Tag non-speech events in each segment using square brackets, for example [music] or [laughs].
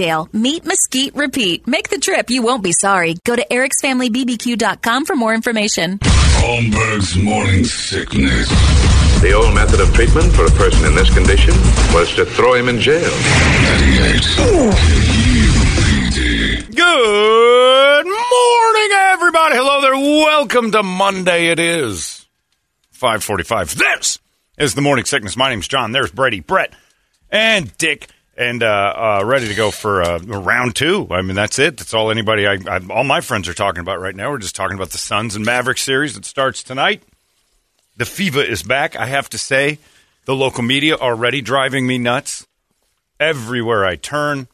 Meat Mesquite Repeat. Make the trip, you won't be sorry. Go to ericsfamilybbq.com for more information. Holmberg's morning sickness. The old method of treatment for a person in this condition was to throw him in jail. 98. Good morning, everybody. Hello there. Welcome to Monday. It is 545. This is the Morning Sickness. My name's John. There's Brady, Brett, and Dick. And uh, uh, ready to go for uh, round two. I mean, that's it. That's all anybody, I, I, all my friends are talking about right now. We're just talking about the Suns and Mavericks series that starts tonight. The fever is back. I have to say, the local media already driving me nuts. Everywhere I turn,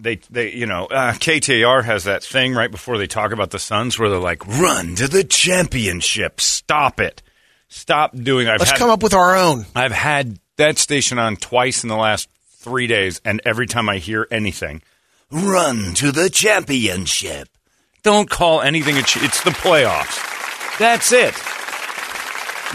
they, they, you know, uh, KTAR has that thing right before they talk about the Suns where they're like, "Run to the championship! Stop it! Stop doing." I've Let's had, come up with our own. I've had that station on twice in the last three days, and every time I hear anything, run to the championship. Don't call anything a ch- it's the playoffs. That's it.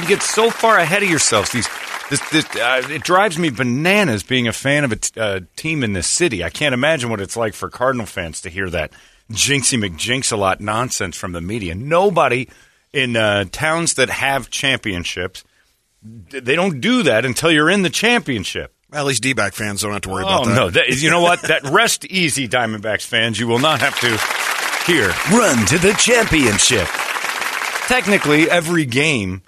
You get so far ahead of yourselves. These, this, this, uh, it drives me bananas being a fan of a t- uh, team in this city. I can't imagine what it's like for Cardinal fans to hear that jinxie McJinx a lot nonsense from the media. Nobody in uh, towns that have championships, they don't do that until you're in the championship. Well, at least D-back fans don't have to worry Oh about that. no! That, you know what? That rest [laughs] easy, Diamondbacks fans. You will not have to hear run to the championship. Technically, every game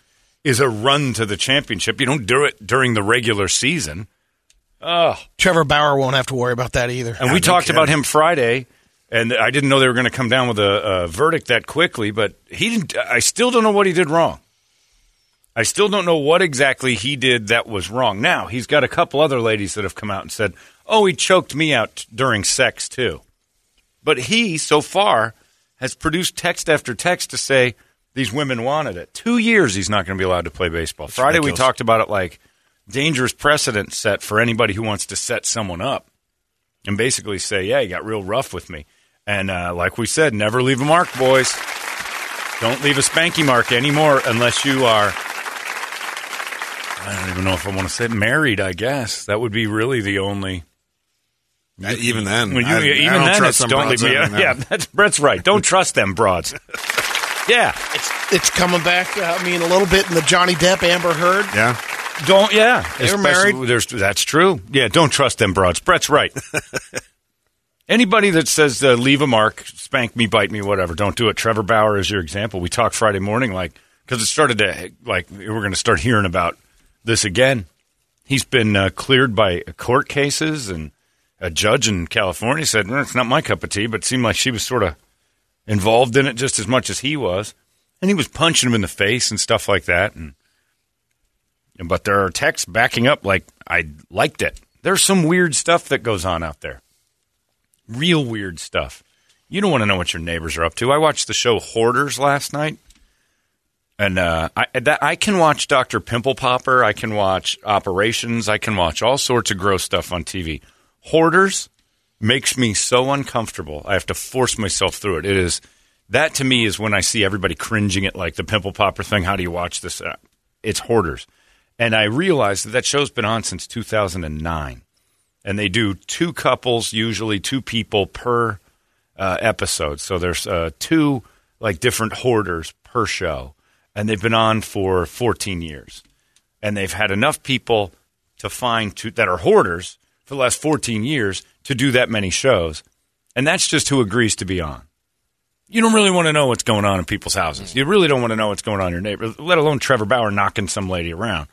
is a run to the championship. You don't do it during the regular season. Oh, Trevor Bauer won't have to worry about that either. and we talked about him Friday, and I didn't know they were going to come down with a, a verdict that quickly. But he didn't. I still don't know what he did wrong. I still don't know what exactly he did that was wrong. Now he's got a couple other ladies that have come out and said, "Oh, he choked me out during sex too." But he, so far, has produced text after text to say these women wanted it. Two years he's not going to be allowed to play baseball. Friday we talked about it like dangerous precedent set for anybody who wants to set someone up and basically say, "Yeah, he got real rough with me." And uh, like we said, never leave a mark, boys. Don't leave a spanky mark anymore unless you are. I don't even know if I want to say married. I guess that would be really the only. Uh, even then, When you, I, I even don't then, trust it's don't leave me. anymore. [laughs] Yeah, that's Brett's right. Don't trust them broads. [laughs] yeah, It's, it's coming back. Uh, I mean, a little bit in the Johnny Depp Amber Heard. yeah. don't. Yeah, They were Especially- married. There's that's true. Yeah, don't trust them broads. Brett's right. [laughs] Anybody that says uh, leave a mark, spank me, bite me, whatever, don't do it. Trevor Bauer is your example. We talked Friday morning, like because it started to like we're going to start hearing about this again. He's been uh, cleared by court cases, and a judge in California said "Mm, it's not my cup of tea, but it seemed like she was sort of involved in it just as much as he was, and he was punching him in the face and stuff like that, and but there are texts backing up like I liked it. There's some weird stuff that goes on out there. Real weird stuff. You don't want to know what your neighbors are up to. I watched the show Hoarders last night. And uh, I, that, I can watch Dr. Pimple Popper. I can watch Operations. I can watch all sorts of gross stuff on TV. Hoarders makes me so uncomfortable. I have to force myself through it. It is that to me is when I see everybody cringing at like the Pimple Popper thing. How do you watch this? It's Hoarders. And I realized that that show's been on since 2009 and they do two couples, usually two people per uh, episodes. So there's uh, two like different hoarders per show, and they've been on for 14 years, and they've had enough people to find to, that are hoarders for the last 14 years to do that many shows, and that's just who agrees to be on. You don't really want to know what's going on in people's houses. You really don't want to know what's going on in your neighbor, let alone Trevor Bauer knocking some lady around.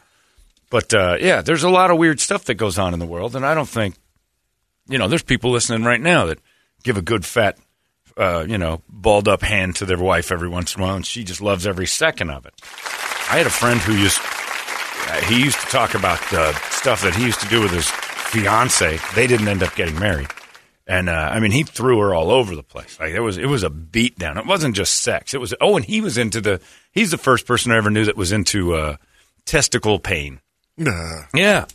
But uh, yeah, there's a lot of weird stuff that goes on in the world, and I don't think, you know, there's people listening right now that give a good fat, uh, you know, balled up hand to their wife every once in a while, and she just loves every second of it. I had a friend who used, uh, he used to talk about uh, stuff that he used to do with his fiance. They didn't end up getting married. And uh, I mean, he threw her all over the place. Like it was, it was a beatdown. It wasn't just sex. It was. Oh, and he was into the. He's the first person I ever knew that was into uh, testicle pain. Nah. Yeah.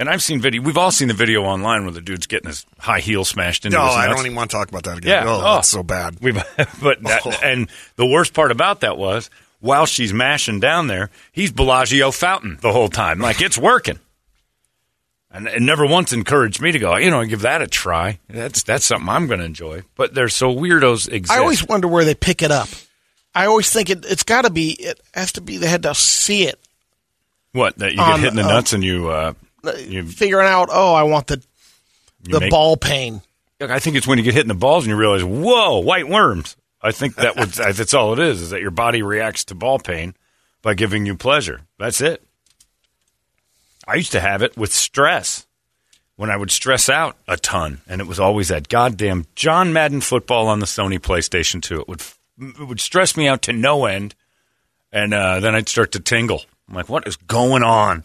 And I've seen video. We've all seen the video online where the dude's getting his high heel smashed into No, his I don't even want to talk about that again. Yeah. Oh, Oh. that's so bad. We've, [laughs] but that, Oh. and the worst part about that was while she's mashing down there, he's Bellagio fountain the whole time, like it's working. And it never once encouraged me to go, you know, give that a try. That's that's something I'm going to enjoy. But they're so weirdos exist. I always wonder where they pick it up. I always think it, it's got to be. It has to be. They had to see it, what that you get on, hit in the uh, nuts and you uh, you, figuring out. Oh, I want the the make- ball pain. I think it's when you get hit in the balls and you realize, whoa, white worms. I think that would [laughs] that's all it is. Is that your body reacts to ball pain by giving you pleasure. That's it. I used to have it with stress when I would stress out a ton, and it was always that goddamn John Madden football on the Sony PlayStation 2. It would it would stress me out to no end, and uh, then I'd start to tingle. I'm like, what is going on?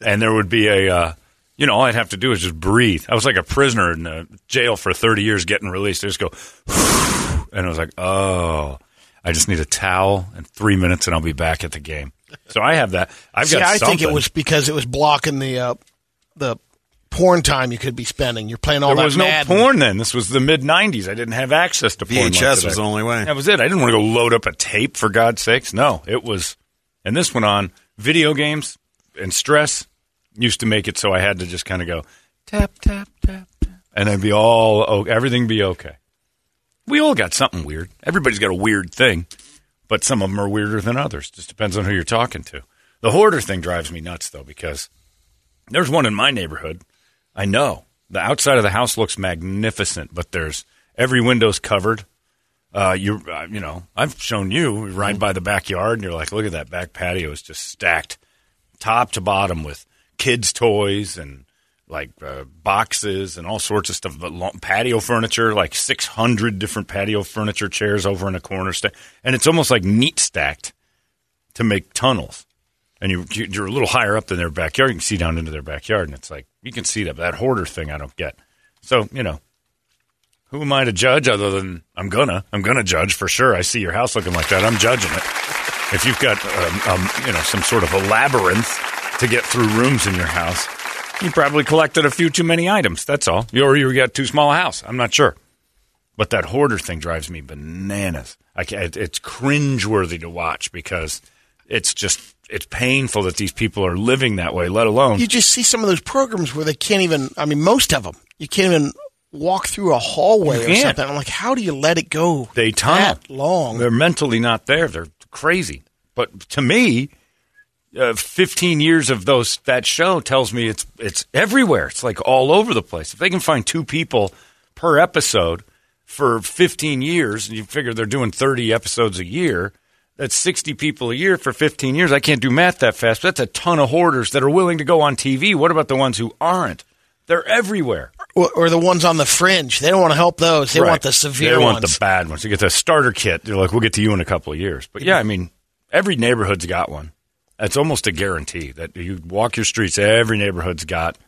And there would be a, uh, you know, all I'd have to do is just breathe. I was like a prisoner in a jail for 30 years getting released. I just go, [sighs] and I was like, oh, I just need a towel and three minutes, and I'll be back at the game. So I have that. I've See, got. I think it was because it was blocking the uh, the porn time you could be spending. You're playing all There that was no porn then. This was the mid '90s. I didn't have access to porn. like VHS today. was the only way. That was it. I didn't want to go load up a tape for God's sakes. No, it was. And this went on video games and stress used to make it so I had to just kind of go tap tap tap tap, and I'd be all oh, everything be okay. We all got something weird. Everybody's got a weird thing, but some of them are weirder than others. Just depends on who you're talking to. The hoarder thing drives me nuts though because there's one in my neighborhood. I know the outside of the house looks magnificent, but there's every window's covered. Uh, you uh, you know I've shown you you ride by the backyard and you're like, look at that back patio is just stacked top to bottom with kids' toys and like uh, boxes and all sorts of stuff. But long, patio furniture, like 600 different patio furniture chairs over in a corner, sta- and it's almost like neat stacked to make tunnels. And you- you're a little higher up than their backyard. You can see down into their backyard, and it's like you can see that that hoarder thing. I don't get. So you know, who am I to judge? Other than I'm gonna, I'm gonna judge for sure. I see your house looking like that. I'm judging it. If you've got, um, um, you know, some sort of a labyrinth to get through rooms in your house, you probably collected a few too many items. That's all. Or you got too small a house. I'm not sure. But that hoarder thing drives me bananas. I can, it, it's cringeworthy to watch because it's just it's painful that these people are living that way. Let alone You just see some of those programs where they can't even. I mean, most of them you can't even walk through a hallway or something. I'm like, how do you let it go they tunnel that long? They're mentally not there. They're crazy. But to me, uh, 15 years of those that show tells me it's it's everywhere. It's like all over the place. If they can find two people per episode for 15 years, and you figure they're doing 30 episodes a year, that's 60 people a year for 15 years. I can't do math that fast. But that's a ton of hoarders that are willing to go on TV. What about the ones who aren't? They're everywhere. Or, or the ones on the fringe. They don't want to help those. They Right. want the severe They want ones. the bad ones. You get the starter kit. They're like, we'll get to you in a couple of years. But yeah, I mean, every neighborhood's got one. It's almost a guarantee that you walk your streets. Every neighborhood's got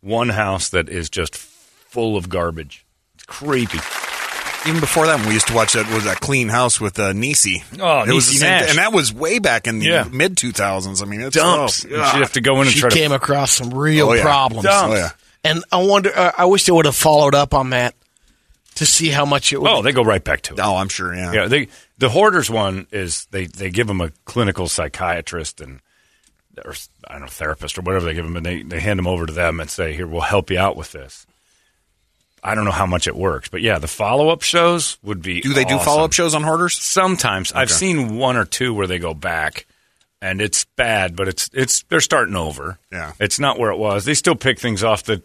one house that is just full of garbage. It's creepy. Even before that, we used to watch that was that Clean House with uh, Niecy. Oh, it was the same Nash. and that was way back in the Yeah. mid two thousands. I mean, it's Dumps. oh, You have to go in and she try to. came across some real Oh, yeah. problems. Dumps. Oh, yeah. And I wonder. Uh, I wish they would have followed up on that to see how much it would. Oh, they go right back to it. Oh, I'm sure. Yeah. Yeah, they the hoarders one is they they give them a clinical psychiatrist and or I don't know therapist or whatever they give them, and they they hand them over to them and say, "Here, we'll help you out with this." I don't know how much it works, but yeah, the follow up shows would be. Do they do follow up shows on hoarders? Sometimes I've seen one or two where they go back, and it's bad, but it's it's they're starting over. Yeah. it's not where it was. They still pick things off the,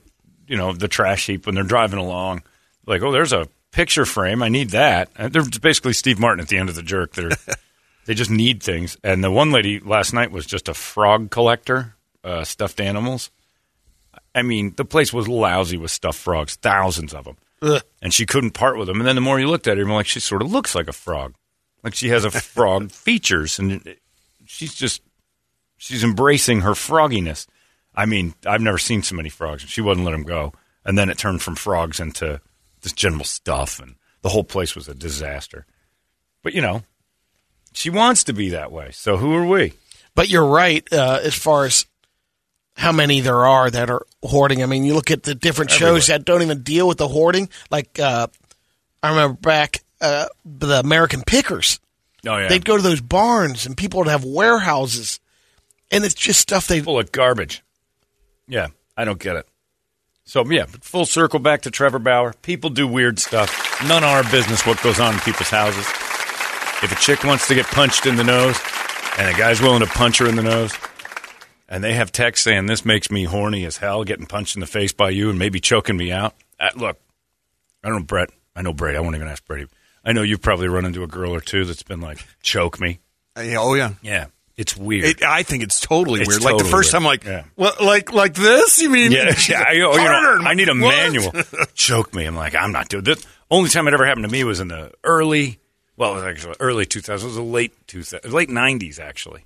you know, the trash heap when they're driving along. Like, oh, there's a picture frame. I need that. And they're basically Steve Martin at the end of the jerk. They're [laughs] they just need things. And the one lady last night was just a frog collector, uh, stuffed animals. I mean, the place was lousy with stuffed frogs, thousands of them Ugh. and she couldn't part with them. And then the more you looked at her, you're like, she sort of looks like a frog, like she has a frog [laughs] features, and she's just she's embracing her frogginess. I mean, I've never seen so many frogs. And she wouldn't let them go, and then it turned from frogs into this general stuff, and the whole place was a disaster. But you know, she wants to be that way. So who are we? But you're right uh, as far as how many there are that are hoarding. I mean, you look at the different shows that don't even deal with the hoarding. Like uh, I remember back uh, the American Pickers. Oh yeah, They'd go to those barns and people would have warehouses, and it's just stuff they. full of garbage. Yeah, I don't get it. So yeah, full circle back to Trevor Bauer. People do weird stuff. None of our business what goes on in people's houses. If a chick wants to get punched in the nose, and a guy's willing to punch her in the nose, and they have text saying this makes me horny as hell, getting punched in the face by you and maybe choking me out. Uh, look, I don't know Brett. I know Brady. I won't even ask Brady. I know you've probably run into a girl or two that's been like choke me. Uh, yeah, oh yeah. Yeah, it's weird. It, I think it's totally It's weird. like the first weird. time, like, Yeah. what, like, like this? You mean? Yeah, [laughs] yeah. I, oh, you know, I need a What? manual. [laughs] Choke me. I'm like, I'm not doing this. Only time it ever happened to me was in the early, well, it was actually early 2000s. It was the late 2000s, late 90s actually.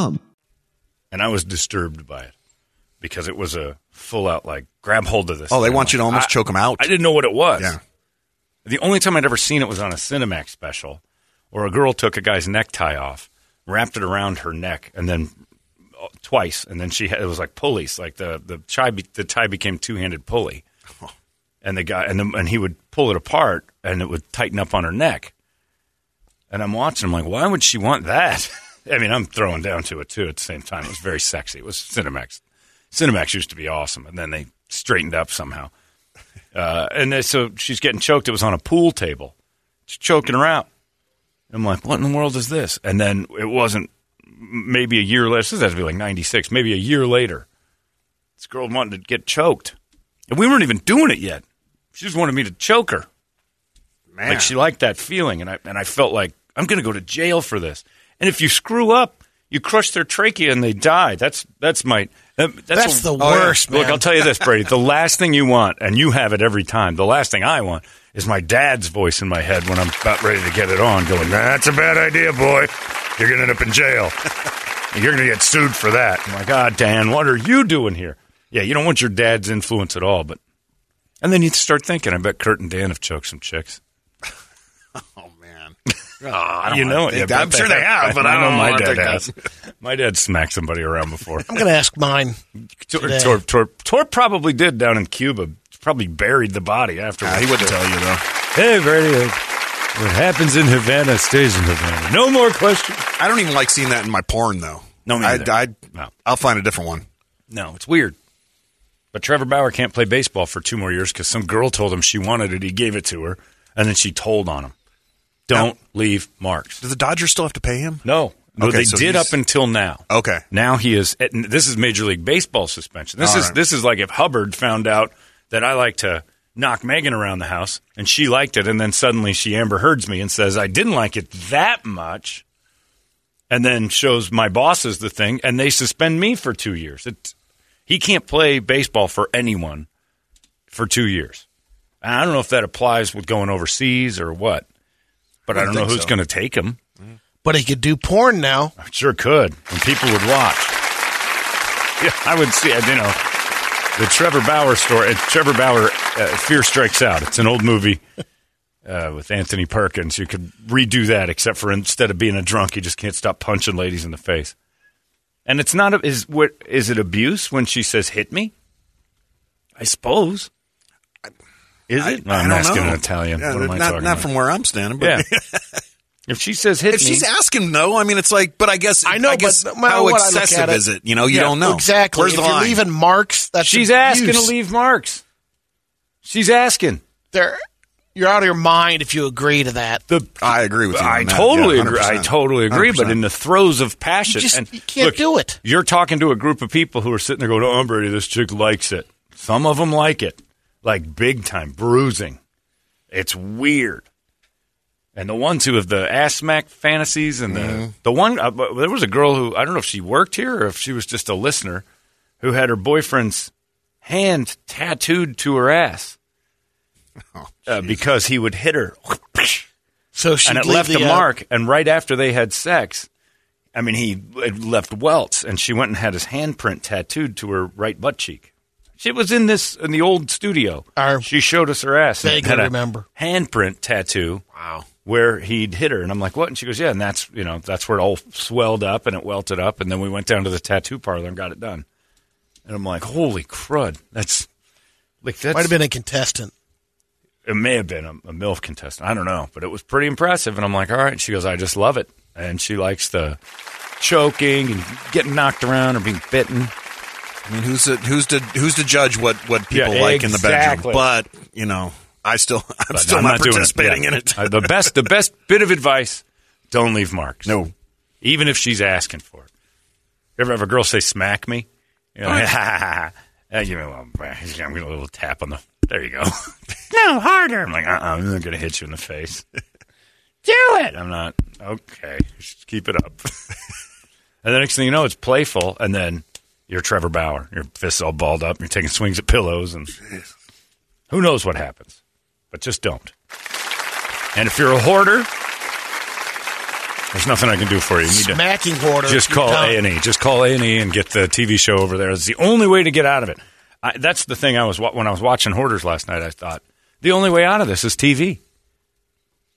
And I was disturbed by it because it was a full out, like, grab hold of this. Oh, they want you to almost I- choke 'em out. I didn't know what it was. Yeah. The only time I'd ever seen it was on a Cinemax special where a girl took a guy's necktie off, wrapped it around her neck, and then uh, twice, and then she had, it was like pulleys, like the the tie be, the tie became two handed pulley, [laughs] and the guy and the, and he would pull it apart and it would tighten up on her neck, and I'm watching, I'm like, why would she want that? [laughs] I mean, I'm throwing down to it too at the same time. It was very sexy. It was Cinemax. Cinemax used to be awesome, and then they straightened up somehow. Uh, and then, so she's getting choked. It was on a pool table. She's choking her out. I'm like, what in the world is this? And then it wasn't maybe a year later. This has to be like 96. Maybe a year later. This girl wanted to get choked. And we weren't even doing it yet. She just wanted me to choke her. Man. Like she liked that feeling. And I, and I felt like, I'm going to go to jail for this. And if you screw up, you crush their trachea and they die. That's, that's my, uh, that's, That's a- the Oh, yeah. worst, man. Look, I'll tell you this, [laughs] Brady. The last thing you want, and you have it every time, the last thing I want is my dad's voice in my head when I'm about ready to get it on, going, That's a bad idea, boy. You're going to end up in jail. [laughs] You're going to get sued for that. I'm like, God, Dan, what are you doing here? Yeah, you don't want your dad's influence at all, but. And then you start thinking, I bet Kurt and Dan have choked some chicks. Oh. I don't You know it. think Yeah, that. I'm sure they have, but I, know don't know. my dad has. [laughs] My dad smacked somebody around before. I'm going to ask mine. Tor, Today. Tor, Tor, Tor probably did down in Cuba. Probably buried the body afterwards. Nah, he wouldn't tell you though. Hey, Brady, uh, what happens in Havana stays in Havana. No more questions. I don't even like seeing that in my porn though. No, me I, neither. I, No. I'll find a different one. No, it's weird. But Trevor Bauer can't play baseball for two more years because some girl told him she wanted it. He gave it to her, and then she told on him, "Don't leave marks." Do the Dodgers still have to pay him? No, no, Okay, they so did up until now. Okay. Now he is. and This is Major League Baseball suspension. This All is right. this is like if Hubbard found out that I like to knock Megan around the house, and she liked it, and then suddenly she Amber Heards me and says I didn't like it that much, and then shows my bosses the thing, and they suspend me for two years. It, he can't play baseball for anyone for two years. And I don't know if that applies with going overseas or what, but I, I don't know who's so. going to take him. But he could do porn now. I sure could, and people would watch. Yeah, I would see. You know, the Trevor Bauer story. uh, Trevor Bauer, uh, Fear Strikes Out. It's an old movie uh, with Anthony Perkins. You could redo that, except for instead of being a drunk, he just can't stop punching ladies in the face. And it's not a, is what is it abuse when she says hit me? I suppose. Is it? I I'm don't asking know. an Italian. Yeah, what am I not talking not about? from where I'm standing, but Yeah. [laughs] if she says hit if me, she's asking, no, I mean, it's like, but I guess I know, I guess but how I excessive it- is it? You know, you Yeah, don't know Exactly. Where's if the you're line? leaving marks, that's she's abuse. asking to leave marks. She's asking. There, you're out of your mind if you agree to that. The I agree with you. I totally Yeah, agree. I totally agree. But 100%. in the throes of passion, You just- and you can't look, do it. You're talking to a group of people who are sitting there going, "Oh, I'm Brady. This chick likes it." Some of them like it, like big time bruising. It's weird. And the ones who have the ass smack fantasies, and the Mm-hmm. the one uh, there was a girl who I don't know if she worked here or if she was just a listener, who had her boyfriend's hand tattooed to her ass Oh, uh, because he would hit her. So she and it left a uh, mark. And right after they had sex, I mean, he left welts, and she went and had his handprint tattooed to her right butt cheek. She was in this in the old studio. I she showed us her ass. and it vaguely a remember. handprint tattoo. Wow. Where he'd hit her, and I'm like, "What?" And she goes, "Yeah." And that's you know that's where it all swelled up and it welted up, and then we went down to the tattoo parlor and got it done. And I'm like, "Holy crud!" That's like that's Might have been a contestant. it may have been a, a MILF contestant. I don't know, but it was pretty impressive. And I'm like, all right. She goes, I just love it. And she likes the choking and getting knocked around or being bitten. I mean, who's to, who's to who's to judge what what people Yeah, like in the exactly. bedroom? But you know, I still [laughs] I'm But still I'm not, doing participating Yeah. in it. Uh, the best, the best bit of advice: don't leave marks. No. even if she's asking for it. You ever have a girl say "smack me"? You know, ha, ha, ha. Uh, know, well, I'm going to a little tap on the. There you go. [laughs] no, harder. I'm like, uh-uh, I'm not going to hit you in the face. [laughs] Do it. I'm not. Okay, just keep it up. and the next thing you know, it's playful, and then you're Trevor Bauer. Your fists all balled up. You're taking swings at pillows, and who knows what happens. But just don't. And if you're a hoarder, there's nothing I can do for you. You need Smacking hoarder. just call. A and E. Just call A and E and get the TV show over there. It's the only way to get out of it. I, that's the thing. I was when I was watching Hoarders last night. I thought the only way out of this is TV.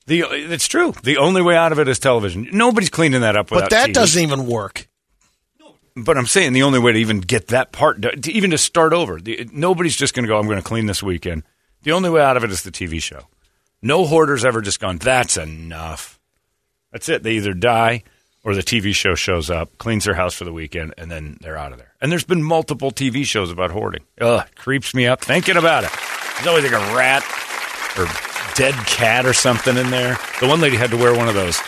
The it's true. The only way out of it is television. Nobody's cleaning that up without. But that TV. doesn't even work. But I'm saying the only way to even get that part, to, even to start over, the, nobody's just going to go. I'm going to clean this weekend. The only way out of it is the TV show. No hoarder's ever just gone. That's enough. That's it. They either die or the TV show shows up, cleans their house for the weekend, and then they're out of there. And there's been multiple TV shows about hoarding. Ugh, creeps me up thinking about it. There's always like a rat or dead cat or something in there. The one lady had to wear one of those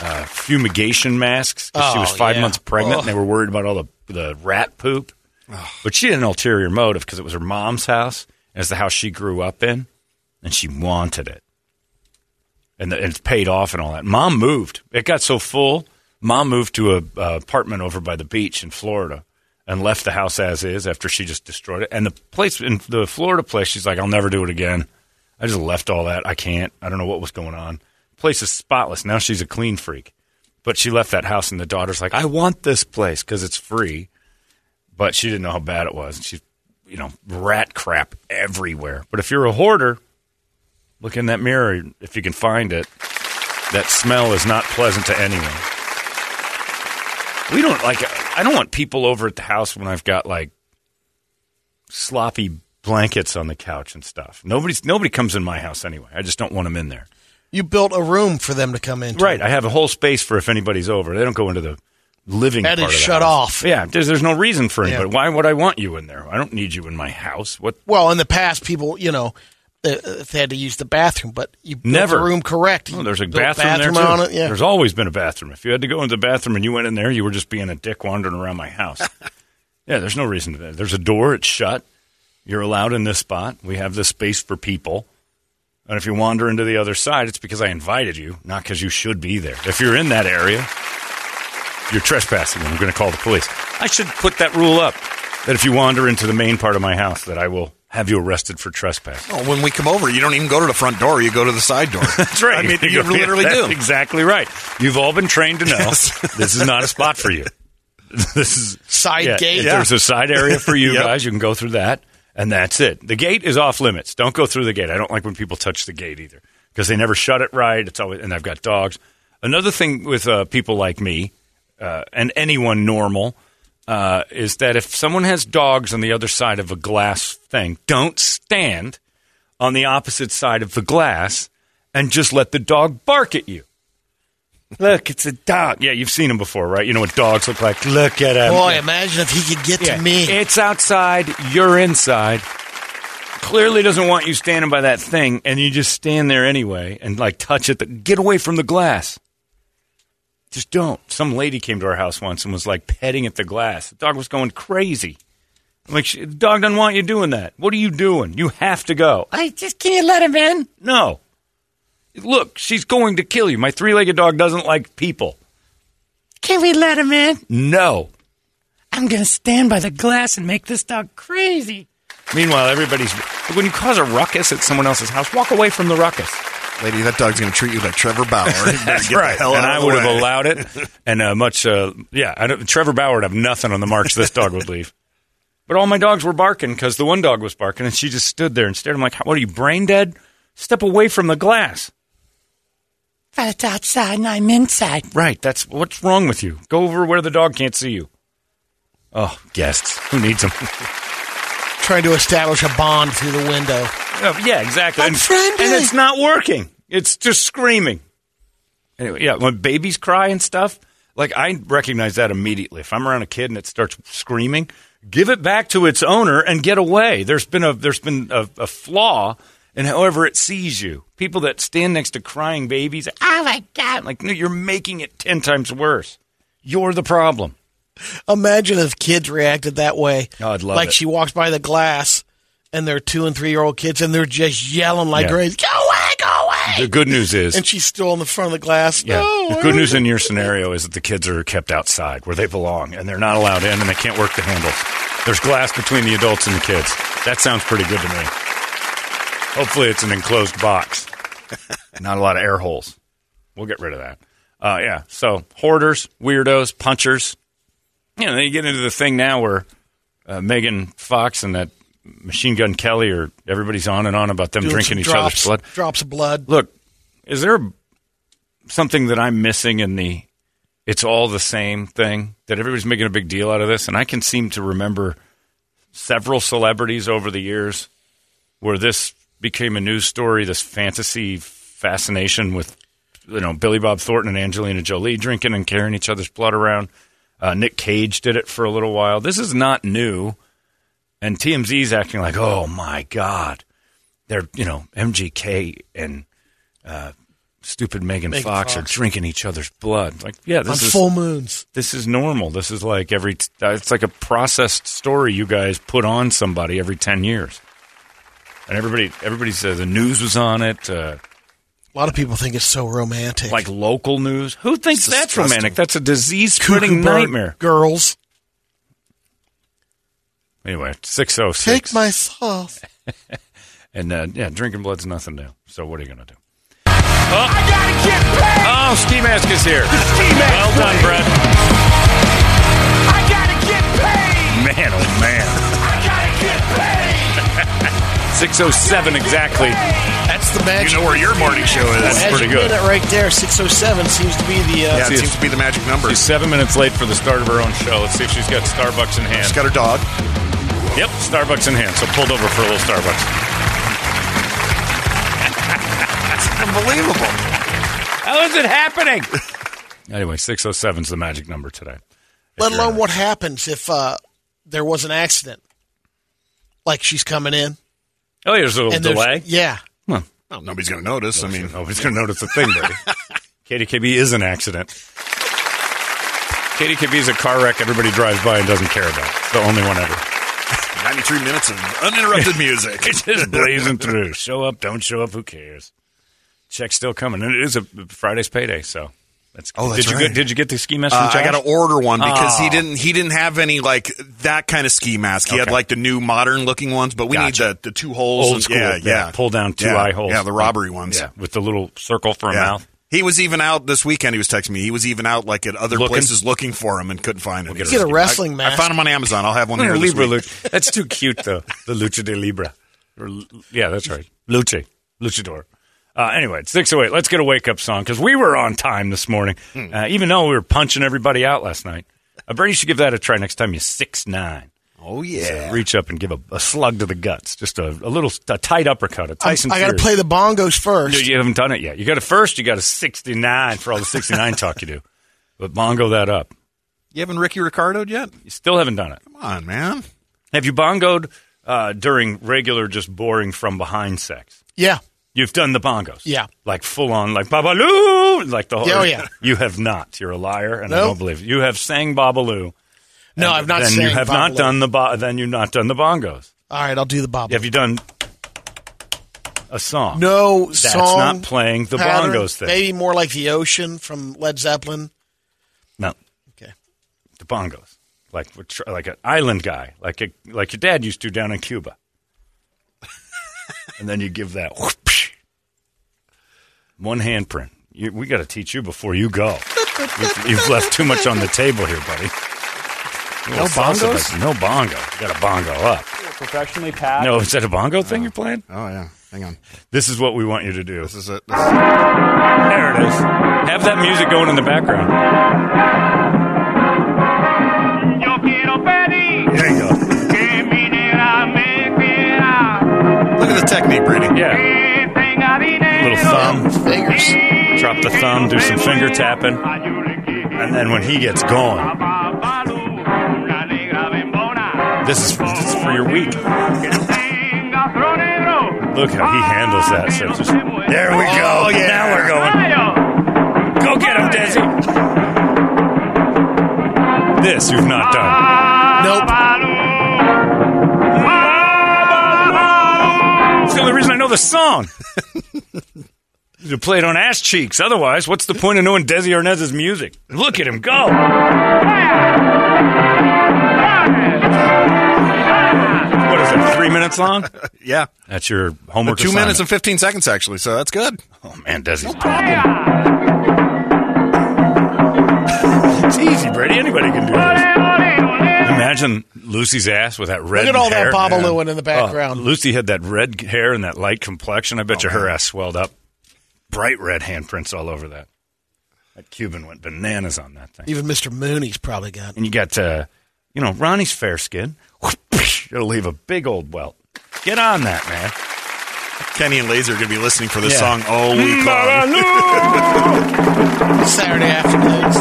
uh, fumigation masks because she was five yeah. months pregnant, Ugh. and they were worried about all the the rat poop. But she had an ulterior motive because it was her mom's house, and it's the house she grew up in, and she wanted it, and, the, and it's paid off and all that. Mom moved; it got so full. Mom moved to an uh, apartment over by the beach in Florida, and left the house as is after she just destroyed it. And the place in the Florida place, she's like, "I'll never do it again." I just left all that. I can't. I don't know what was going on. Place is spotless. Now she's a clean freak. But she left that house, and the daughter's like, I want this place because it's free. But she didn't know how bad it was. She, you know, rat crap everywhere. But if you're a hoarder, look in that mirror if you can find it. That smell is not pleasant to anyone. We don't like. I don't want people over at the house when I've got like sloppy blankets on the couch and stuff. Nobody's nobody comes in my house anyway. I just don't want them in there. You built a room for them to come into. Right. I have a whole space for if anybody's over. They don't go into the living That part is of the shut house. off. Yeah. There's, there's no reason for anybody. Yeah. Why would I want you in there? I don't need you in my house. What? Well, in the past, people, you know, uh, if they had to use the bathroom, but you built Never. the room correct. Oh, there's a built bathroom, there too. on it. Yeah. There's always been a bathroom. If you had to go into the bathroom and you went in there, you were just being a dick wandering around my house. [laughs] yeah. There's no reason to that. There's a door. It's shut. You're allowed in this spot. We have this space for people. And if you wander into the other side, it's because I invited you, not because you should be there. If you're in that area, you're trespassing, and I'm going to call the police. I should put that rule up that if you wander into the main part of my house, that I will have you arrested for trespass. Oh, when we come over, you don't even go to the front door; you go to the side door. [laughs] That's right. I mean, [laughs] you literally [laughs] That's do. Exactly right. You've all been trained to know Yes. this is not a spot for you. This is Side yeah, gate. if There's a side area for you Yep. guys. You can go through that. And that's it. The gate is off limits. Don't go through the gate. I don't like when people touch the gate either because they never shut it right. It's always and I've got dogs. Another thing with uh, people like me uh, and anyone normal uh, is that if someone has dogs on the other side of a glass thing, don't stand on the opposite side of the glass and just let the dog bark at you. Look, it's a dog. Yeah, you've seen them before, right? You know what dogs look like. Look at him. Boy, imagine if he could get Yeah. to me. It's outside. You're inside. Clearly doesn't want you standing by that thing, and you just stand there anyway and like touch it. Get away from the glass. Just don't. Some lady came to our house once and was like petting at the glass. The dog was going crazy. I'm like, "Sh- the dog doesn't want you doing that. What are you doing? You have to go. I just can't let him in. No. Look, she's going to kill you. My three legged dog doesn't like people. Can we let him in? No. I'm going to stand by the glass and make this dog crazy. Meanwhile, everybody's. When you cause a ruckus at someone else's house, walk away from the ruckus. Lady, that dog's going to treat you like Trevor Bauer. [laughs] That's get right. The hell and out I would have allowed it. [laughs] And uh, much, uh, yeah, I don't, Trevor Bauer would have nothing on the march this dog would leave. But all my dogs were barking because the one dog was barking, and she just stood there and stared. I'm like, "What are you, brain dead? Step away from the glass." But it's outside and I'm inside. Right. That's what's wrong with you. Go over where the dog can't see you. Oh, guests. Who needs them? [laughs] Trying to establish a bond through the window. Oh, yeah, exactly. I'm and, friendly. and it's not working. It's just screaming. Anyway, yeah, when babies cry and stuff, like I recognize that immediately. If I'm around a kid and it starts screaming, give it back to its owner and get away. There's been a there's been a, a flaw in however it sees you. People that stand next to crying babies, oh my god, like no, you're making it ten times worse. You're the problem. Imagine if kids reacted that way. Oh, I'd love like it. she walks by the glass and they're two and three year old kids and they're just yelling like Yeah. crazy, go away, go away. The good news is and she's still in the front of the glass. Yeah. No, the good news in your scenario is that the kids are kept outside where they belong and they're not allowed in and they can't work the handles. There's glass between the adults and the kids. That sounds pretty good to me. Hopefully, it's an enclosed box, [laughs] not a lot of air holes. We'll get rid of that. Uh, yeah. So hoarders, weirdos, punchers. You know, then you get into the thing now where uh, Megan Fox and that Machine Gun Kelly are everybody's on and on about them Doing drinking each drops, other's blood. Drops of blood. Look, is there something that I'm missing in the it's all the same thing that everybody's making a big deal out of this? And I can seem to remember several celebrities over the years where this became a news story, this fantasy fascination with you know Billy Bob Thornton and Angelina Jolie drinking and carrying each other's blood around. Uh, Nick Cage did it for a little while. This is not new. And TMZ's acting like, oh my God, they're you know MGK and uh, stupid Megan, Megan Fox, are drinking each other's blood. Like, yeah, on this is full moons. this is normal. This is like every it's like a processed story you guys put on somebody every ten years. And everybody, everybody says the news was on it. Uh, A lot of people think it's so romantic. like local news. Who thinks It's that's disgusting. romantic? That's a disease Cuckoo spreading bird nightmare. Girls, Anyway, six oh six. take my sauce. [laughs] And uh, yeah, drinking blood's nothing new. So what are you going to do? Oh. I gotta get paid. Oh, Ski Mask is here. well done, Brett. I gotta get paid! Man, oh man. I gotta get paid! Six oh seven exactly. That's the magic. You know where your morning show is. That's magic pretty good. minute right there. Six oh seven seems to be the. Uh, yeah, it if- seems to be the magic number. She's seven minutes late for the start of her own show. Let's see if she's got Starbucks in hand. She's got her dog. Yep, Starbucks in hand. So pulled over for a little Starbucks. Unbelievable. How is it happening? anyway, six oh seven is the magic number today. let alone what happens if uh, there was an accident. Like she's coming in Oh, there's a little and delay. Yeah, Well, nobody's going to notice. I mean, Nobody's going to notice a thing, buddy. [laughs] KDKB is an accident. KDKB is a car wreck everybody drives by and doesn't care about. It's the only one ever. 93 minutes of uninterrupted [laughs] music. It's just blazing through. [laughs] Show up, don't show up, who cares? Check's still coming. And it is a Friday's payday, so that's Oh, that's did you right. get, did you get the ski mask Uh, I got to order one because he Oh. didn't. He didn't have any like that kind of ski mask. He had like the new modern looking ones, but we Gotcha. need the, the two holes. old and- school. Yeah, yeah. Pull down two Yeah, eye holes. Yeah, the robbery ones. Yeah, with the little circle for a Yeah. mouth. He was even out this weekend. He was texting me. He was even out like at other Looking? places looking for him and couldn't find him. Get a wrestling I, mask. I found him on Amazon. I'll have one here this Libra week. Lucha. That's too cute, though. The Lucha de Libra. Or, [laughs] yeah, that's right. Lucha. Luchador. Uh, anyway, it's 608. Let's get a wake up song because we were on time this morning, uh, even though we were punching everybody out last night. Uh, Brady should give that a try next time you six nine. Oh yeah. Reach up and give a, a slug to the guts. Just a, a little a tight uppercut. A I, Tyson I got to play the bongos first. You, you haven't done it yet. You got a first. You got a 69 for all the 69 talk you do. But bongo that up. You haven't Ricky Ricardo yet? You still haven't done it. Come on, man. Have you bongoed uh, during regular, just boring from behind sex? Yeah. You've done the bongos. Yeah. Like full on, like Babaloo, like the whole. Yeah, oh, yeah. [laughs] You have not. You're a liar, and I don't believe you. You have sang Babaloo. No, I've not Then sang you have not done the bo- then you've not done the bongos. All right, I'll do the bob. Have you done a song? No That's song. not playing the pattern. bongos thing. Maybe more like the ocean from Led Zeppelin. No. Okay. The bongos, like like an island guy, like a, like your dad used to down in Cuba. [laughs] and then you give that whoosh, one handprint. You, we got to teach you before you go. you've, you've left too much on the table here, buddy. No bongos? No bongo. You got a bongo up. Professionally pat. No, is that a bongo thing you're playing? Oh yeah. Hang on. This is what we want you to do. This is it. This is There it is. Have that music going in the background. Yo quiero pedir There you go. que mi negra me quiera, Look at the technique, Brady. Yeah. Thumb. Fingers. Drop the thumb, do some finger tapping. And then when he gets going, Babalú, una negra bembona, this is, this is for your week. que tenga flor negro. Look how he handles that. So just, there we go. Oh, yeah. Now we're going. Go get him, Desi. This you've not done. Nope. It's the only reason I know the song. [laughs] to play it on ass cheeks. Otherwise, what's the point of knowing Desi Arnaz's music? Look at him go. What is it? Three minutes long? [laughs] Yeah. That's your homework. Two assignment. minutes and 15 seconds, actually, so that's good. Oh man, Desi's It's easy, Brady. Anybody can do this. Imagine Lucy's ass with that red. Hair. Look at all hair. that Babaloo in the oh, background. Oh, Lucy had that red hair and that light complexion. I bet oh, you her ass swelled up. Bright red handprints all over that. That Cuban went bananas on that thing. Even Mr. Mooney's probably got. And you got, uh, you know, Ronnie's fair skin. [laughs] It'll leave a big old welt. Get on that, man. Kenny and Laser are going to be listening for this Yeah. song all week long. [laughs] Saturday afternoons.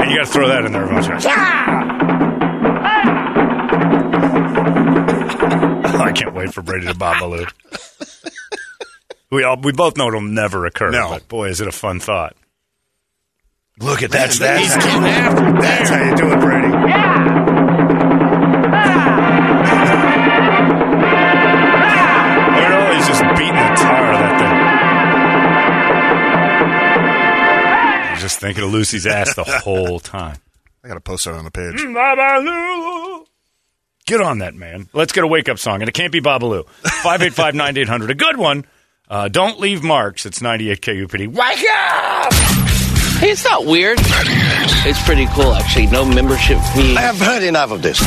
And you got to throw that in there every once in a while. [laughs] I can't wait for Brady to Babaloo. We all we both know it'll never occur. No. but boy, is it a fun thought. Look at that's that. He's getting after. That's how you do it, Brady. Look at all he's just beating the tar of that thing. He's just thinking of Lucy's ass the whole time. I got to post that on the page. Mm, Babaloo. Get on that, man. Let's get a wake up song, and it can't be Babaloo. [laughs] 585 9800. A good one. Uh, don't leave marks. It's 98 KUPD. Wake up! Hey, it's not weird. It's pretty cool, actually. No membership fee. I have heard enough of this.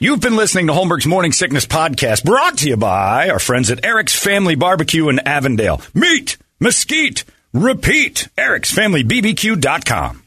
You've been listening to Holmberg's Morning Sickness Podcast, brought to you by our friends at Eric's Family Barbecue in Avondale. Meat, mesquite, repeat. Eric'sFamilyBBQ.com.